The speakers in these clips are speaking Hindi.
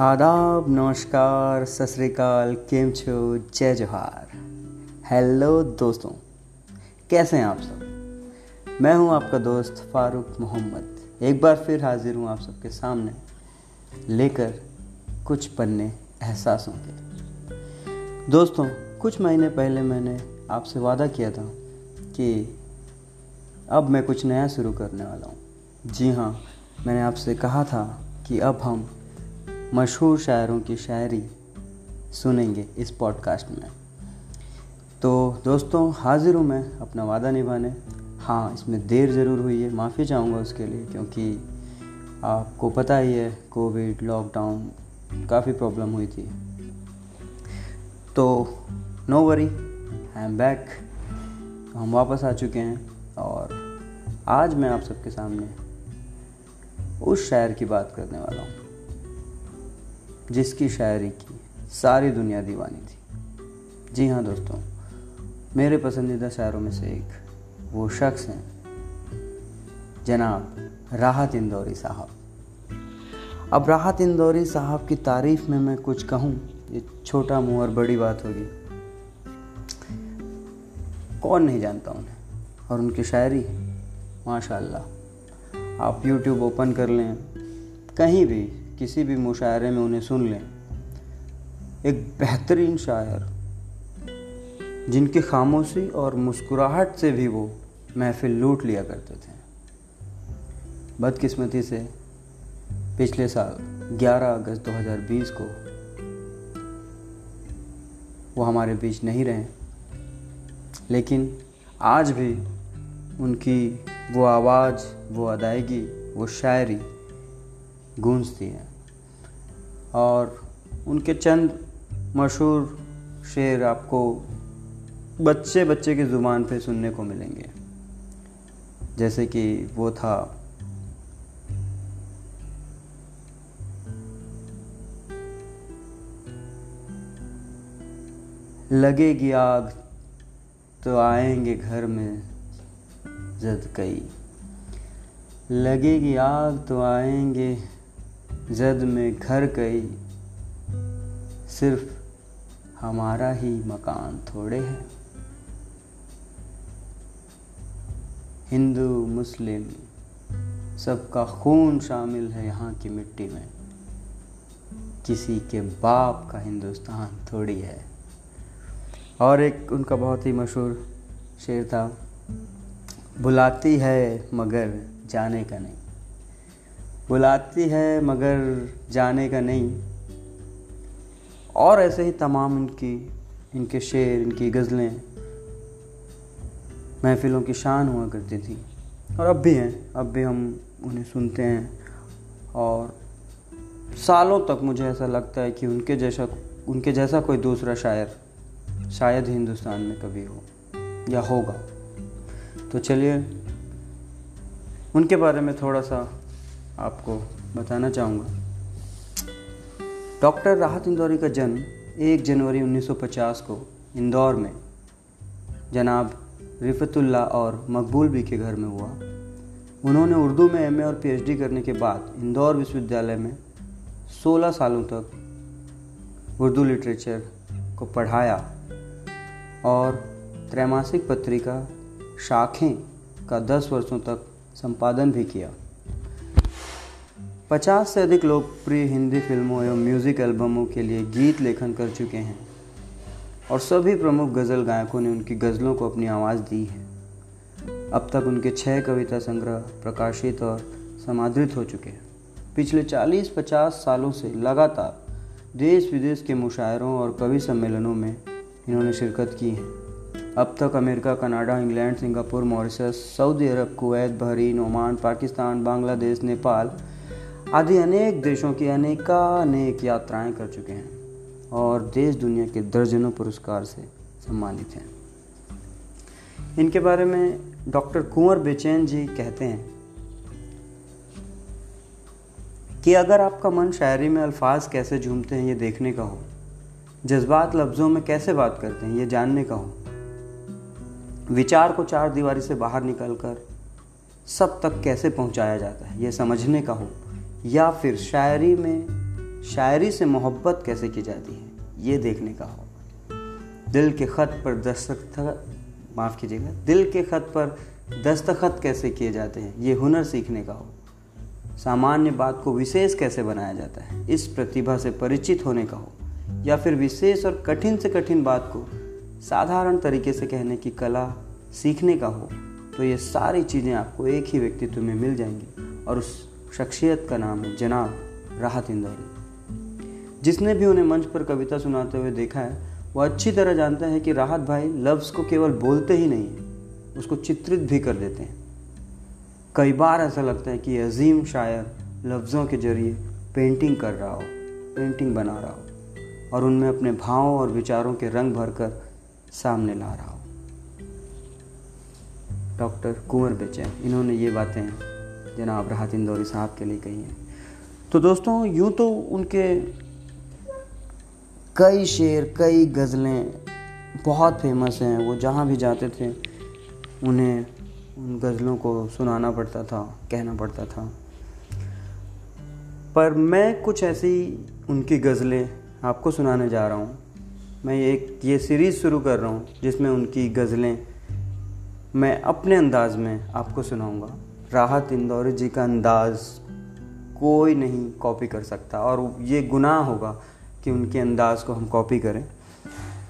आदाब, नमस्कार सत श्रीकाल केम छो? जय जोहार। हेलो दोस्तों, कैसे हैं आप सब? मैं हूँ आपका दोस्त फारूक मोहम्मद। एक बार फिर हाजिर हूँ आप सबके सामने लेकर कुछ पन्ने एहसासों के। दोस्तों, कुछ महीने पहले मैंने आपसे वादा किया था कि अब मैं कुछ नया शुरू करने वाला हूँ। जी हाँ मैंने आपसे कहा था कि अब हम मशहूर शायरों की शायरी सुनेंगे इस पॉडकास्ट में। तो दोस्तों, हाजिर हूँ मैं अपना वादा निभाने। हाँ इसमें देर ज़रूर हुई है, माफ़ी चाहूँगा उसके लिए, क्योंकि आपको पता ही है, कोविड लॉकडाउन काफ़ी प्रॉब्लम हुई थी। तो no worry I am back हम वापस आ चुके हैं, और आज मैं आप सबके सामने उस शायर की बात करने वाला हूँ। जिसकी शायरी की, सारी दुनिया दीवानी थी। जी हाँ दोस्तों, मेरे पसंदीदा शायरों में से एक वो शख्स हैं, जनाब राहत इंदौरी साहब। अब राहत इंदौरी साहब की तारीफ़ में मैं कुछ कहूँ, ये छोटा मुँह और बड़ी बात होगी। कौन नहीं जानता उन्हें, और उनकी शायरी माशाल्लाह। आप यूट्यूब ओपन कर लें, कहीं भी किसी भी मुशायरे में उन्हें सुन लें। एक बेहतरीन शायर, जिनकी खामोशी और मुस्कुराहट से भी वो महफिल लूट लिया करते थे। बदकिस्मती से पिछले साल 11 अगस्त 2020 को वो हमारे बीच नहीं रहे। लेकिन आज भी उनकी वो आवाज़, वो अदायगी, वो शायरी गूंजती है। और उनके चंद मशहूर शेर आपको बच्चे बच्चे की ज़ुबान पे सुनने को मिलेंगे। जैसे कि वो था, लगेगी आग तो आएँगे घर में जद कई। लगेगी आग तो आएँगे जद में घर कई सिर्फ़ हमारा ही मकान थोड़े हैं। हिंदू, मुस्लिम सबका खून शामिल है यहाँ की मिट्टी में। किसी के बाप का हिंदुस्तान थोड़ी है। और एक उनका बहुत ही मशहूर शेर था, बुलाती है मगर जाने का नहीं। बुलाती है, मगर जाने का नहीं। और ऐसे ही तमाम इनकी, इनके शेर, इनकी गज़लें महफिलों की शान हुआ करती थी। और अब भी हैं, अब भी हम उन्हें सुनते हैं। और सालों तक मुझे ऐसा लगता है कि उनके जैसा उनके जैसा कोई दूसरा शायर, शायद हिंदुस्तान में कभी हो, या होगा। तो चलिए, उनके बारे में थोड़ा सा आपको बताना चाहूँगा। डॉक्टर राहत इंदौरी का जन्म 1 जनवरी 1950 को इंदौर में, जनाब रिफतुल्ला और मकबूल भी के घर में हुआ। उन्होंने उर्दू में एमए और पीएचडी करने के बाद इंदौर विश्वविद्यालय में 16 सालों तक उर्दू लिटरेचर को पढ़ाया और त्रैमासिक पत्रिका शाखें का 10 वर्षों तक संपादन भी किया। पचास से अधिक लोकप्रिय हिंदी फ़िल्मों एवं म्यूज़िक एल्बमों के लिए गीत लेखन कर चुके हैं। और सभी प्रमुख गज़ल गायकों ने उनकी गज़लों को अपनी आवाज़ दी है। अब तक उनके छः कविता संग्रह प्रकाशित और समादृत हो चुके हैं। पिछले 40-50 सालों से लगातार देश विदेश के मुशायरों और कवि सम्मेलनों में इन्होंने शिरकत की है। अब तक America, Canada, England, Singapore, Mauritius, Saudi Arabia, Kuwait, Bahrain, Oman, Pakistan, Bangladesh, Nepal आदि अनेक देशों की अनेकानेक यात्राएँ कर चुके हैं और देश दुनिया के दर्जनों पुरस्कार से सम्मानित हैं। इनके बारे में डॉक्टर कुंवर बेचैन जी कहते हैं कि अगर आपका मन शायरी में अल्फाज कैसे झूमते हैं, ये देखने का हो, जज्बात लफ्ज़ों में कैसे बात करते हैं, ये जानने का हो, विचार को चार दीवारी से बाहर निकलकर सब तक कैसे पहुँचाया जाता है, ये समझने का हो या फिर शायरी में, शायरी से मोहब्बत कैसे की जाती है? ये देखने का हो दिल के ख़त पर दस्तखत, माफ़ कीजिएगा, दिल के ख़त पर दस्तखत कैसे किए जाते हैं? ये हुनर सीखने का हो सामान्य बात को विशेष कैसे बनाया जाता है? इस प्रतिभा से परिचित होने का हो या फिर विशेष और कठिन से कठिन बात को साधारण तरीके से कहने की कला सीखने का हो तो ये सारी चीज़ें आपको एक ही व्यक्तित्व में मिल जाएँगी और उस शख्सियत का नाम है जनाब राहत इंदौरी। जिसने भी उन्हें मंच पर कविता सुनाते हुए देखा है, वो अच्छी तरह जानता है कि राहत भाई लफ्ज़ को केवल बोलते ही नहीं, उसको चित्रित भी कर देते हैं। कई बार ऐसा लगता है कि अजीम शायर लफ्ज़ों के ज़रिए पेंटिंग कर रहा हो, पेंटिंग बना रहा हो, और उनमें अपने भावों और विचारों के रंग भरकर सामने ला रहा हो। डॉक्टर कुंवर बेचैन, इन्होंने ये बातें जनाब राहत इंदौरी साहब के लिए कही हैं। तो दोस्तों, यूँ तो उनके कई शेर, कई गज़लें बहुत फ़ेमस हैं। वो जहाँ भी जाते थे, उन्हें उन गज़लों को सुनाना पड़ता था, कहना पड़ता था। पर मैं कुछ ऐसी उनकी गज़लें आपको सुनाने जा रहा हूँ। मैं एक, ये सीरीज़ शुरू कर रहा हूँ, जिसमें उनकी गज़लें मैं अपने अंदाज में आपको सुनाऊँगा। राहत इंदौरी जी का अंदाज़ कोई नहीं कॉपी कर सकता और ये गुनाह होगा कि उनके अंदाज़ को हम कॉपी करें।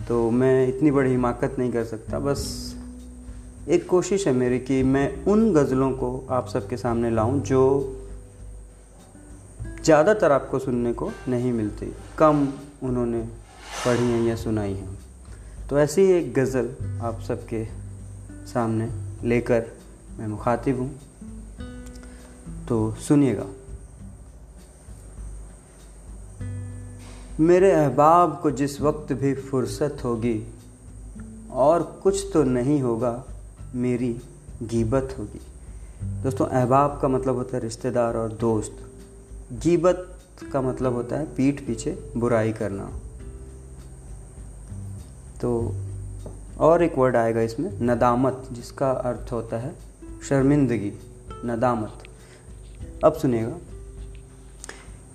तो मैं इतनी बड़ी हिमाकत नहीं कर सकता, बस एक कोशिश है मेरी कि मैं उन गज़लों को आप सबके सामने लाऊं जो ज़्यादातर आपको सुनने को नहीं मिलती, कम उन्होंने पढ़ी हैं या सुनाई हैं। तो ऐसी एक गज़ल आप सबके सामने लेकर मैं मुखातिब हूँ। तो सुनिएगा। मेरे अहबाब को जिस वक्त भी फुर्सत होगी, और कुछ तो नहीं होगा, मेरी गीबत होगी। दोस्तों, अहबाब का मतलब होता है रिश्तेदार और दोस्त। गीबत का मतलब होता है पीठ पीछे बुराई करना। तो और एक वर्ड आएगा इसमें, नदामत, जिसका अर्थ होता है शर्मिंदगी, नदामत। अब सुनिएगा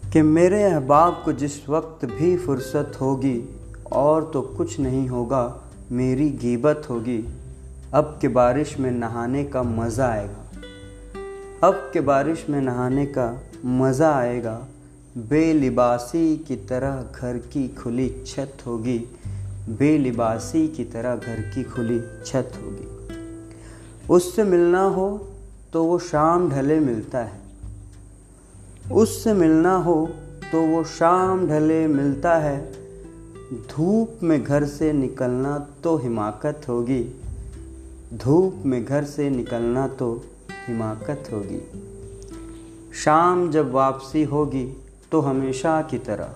कि मेरे अहबाब को जिस वक्त भी फुर्सत होगी और तो कुछ नहीं होगा, मेरी गीबत होगी। अब के बारिश में नहाने का मज़ा आएगा। अब के बारिश में नहाने का मज़ा आएगा। बेलिबासी की तरह घर की खुली छत होगी। बेलिबासी की तरह घर की खुली छत होगी। उससे मिलना हो तो वो शाम ढले मिलता है। उससे मिलना हो तो वो शाम ढले मिलता है। धूप में घर से निकलना तो हिमाकत होगी। धूप में घर से निकलना तो हिमाकत होगी। शाम जब वापसी होगी तो हमेशा की तरह।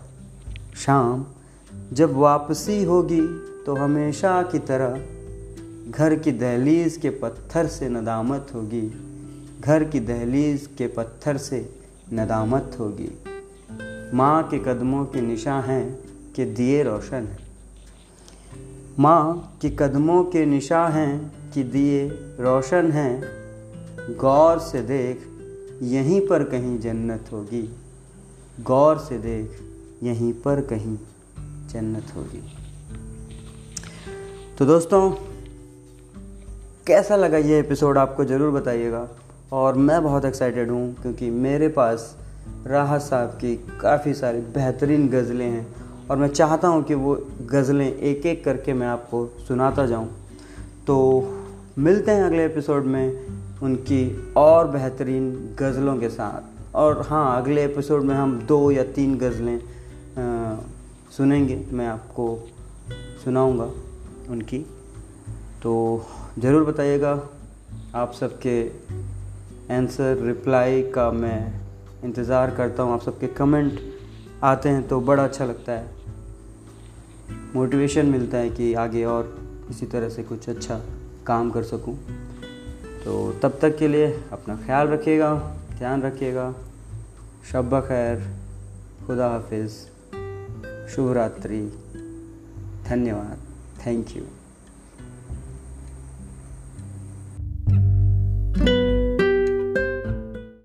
शाम जब वापसी होगी तो हमेशा की तरह। घर की दहलीज के पत्थर से नदामत होगी। घर की दहलीज के पत्थर से नदामत होगी। माँ के कदमों के निशा हैं कि दिए रोशन हैं। माँ के कदमों के निशा हैं कि दिए रोशन हैं। गौर से देख, यहीं पर कहीं जन्नत होगी। गौर से देख, यहीं पर कहीं जन्नत होगी। तो दोस्तों, कैसा लगा ये एपिसोड? आपको ज़रूर बताइएगा। और मैं बहुत एक्साइटेड हूँ क्योंकि मेरे पास राहत साहब की काफ़ी सारी बेहतरीन गज़लें हैं और मैं चाहता हूँ कि वो गज़लें एक एक करके मैं आपको सुनाता जाऊँ। तो मिलते हैं अगले एपिसोड में उनकी और बेहतरीन गज़लों के साथ। और हाँ अगले एपिसोड में हम दो या तीन गज़लें सुनेंगे, मैं आपको सुनाऊँगा उनकी। तो ज़रूर बताइएगा आप सबके आंसर रिप्लाई का मैं इंतज़ार करता हूँ। आप सबके कमेंट आते हैं तो बड़ा अच्छा लगता है। मोटिवेशन मिलता है कि आगे और इसी तरह से कुछ अच्छा काम कर सकूँ। तो तब तक के लिए अपना ख्याल रखिएगा, ध्यान रखिएगा। शब खैर, खुदा हाफिज़। शुभ रात्रि। धन्यवाद। Thank you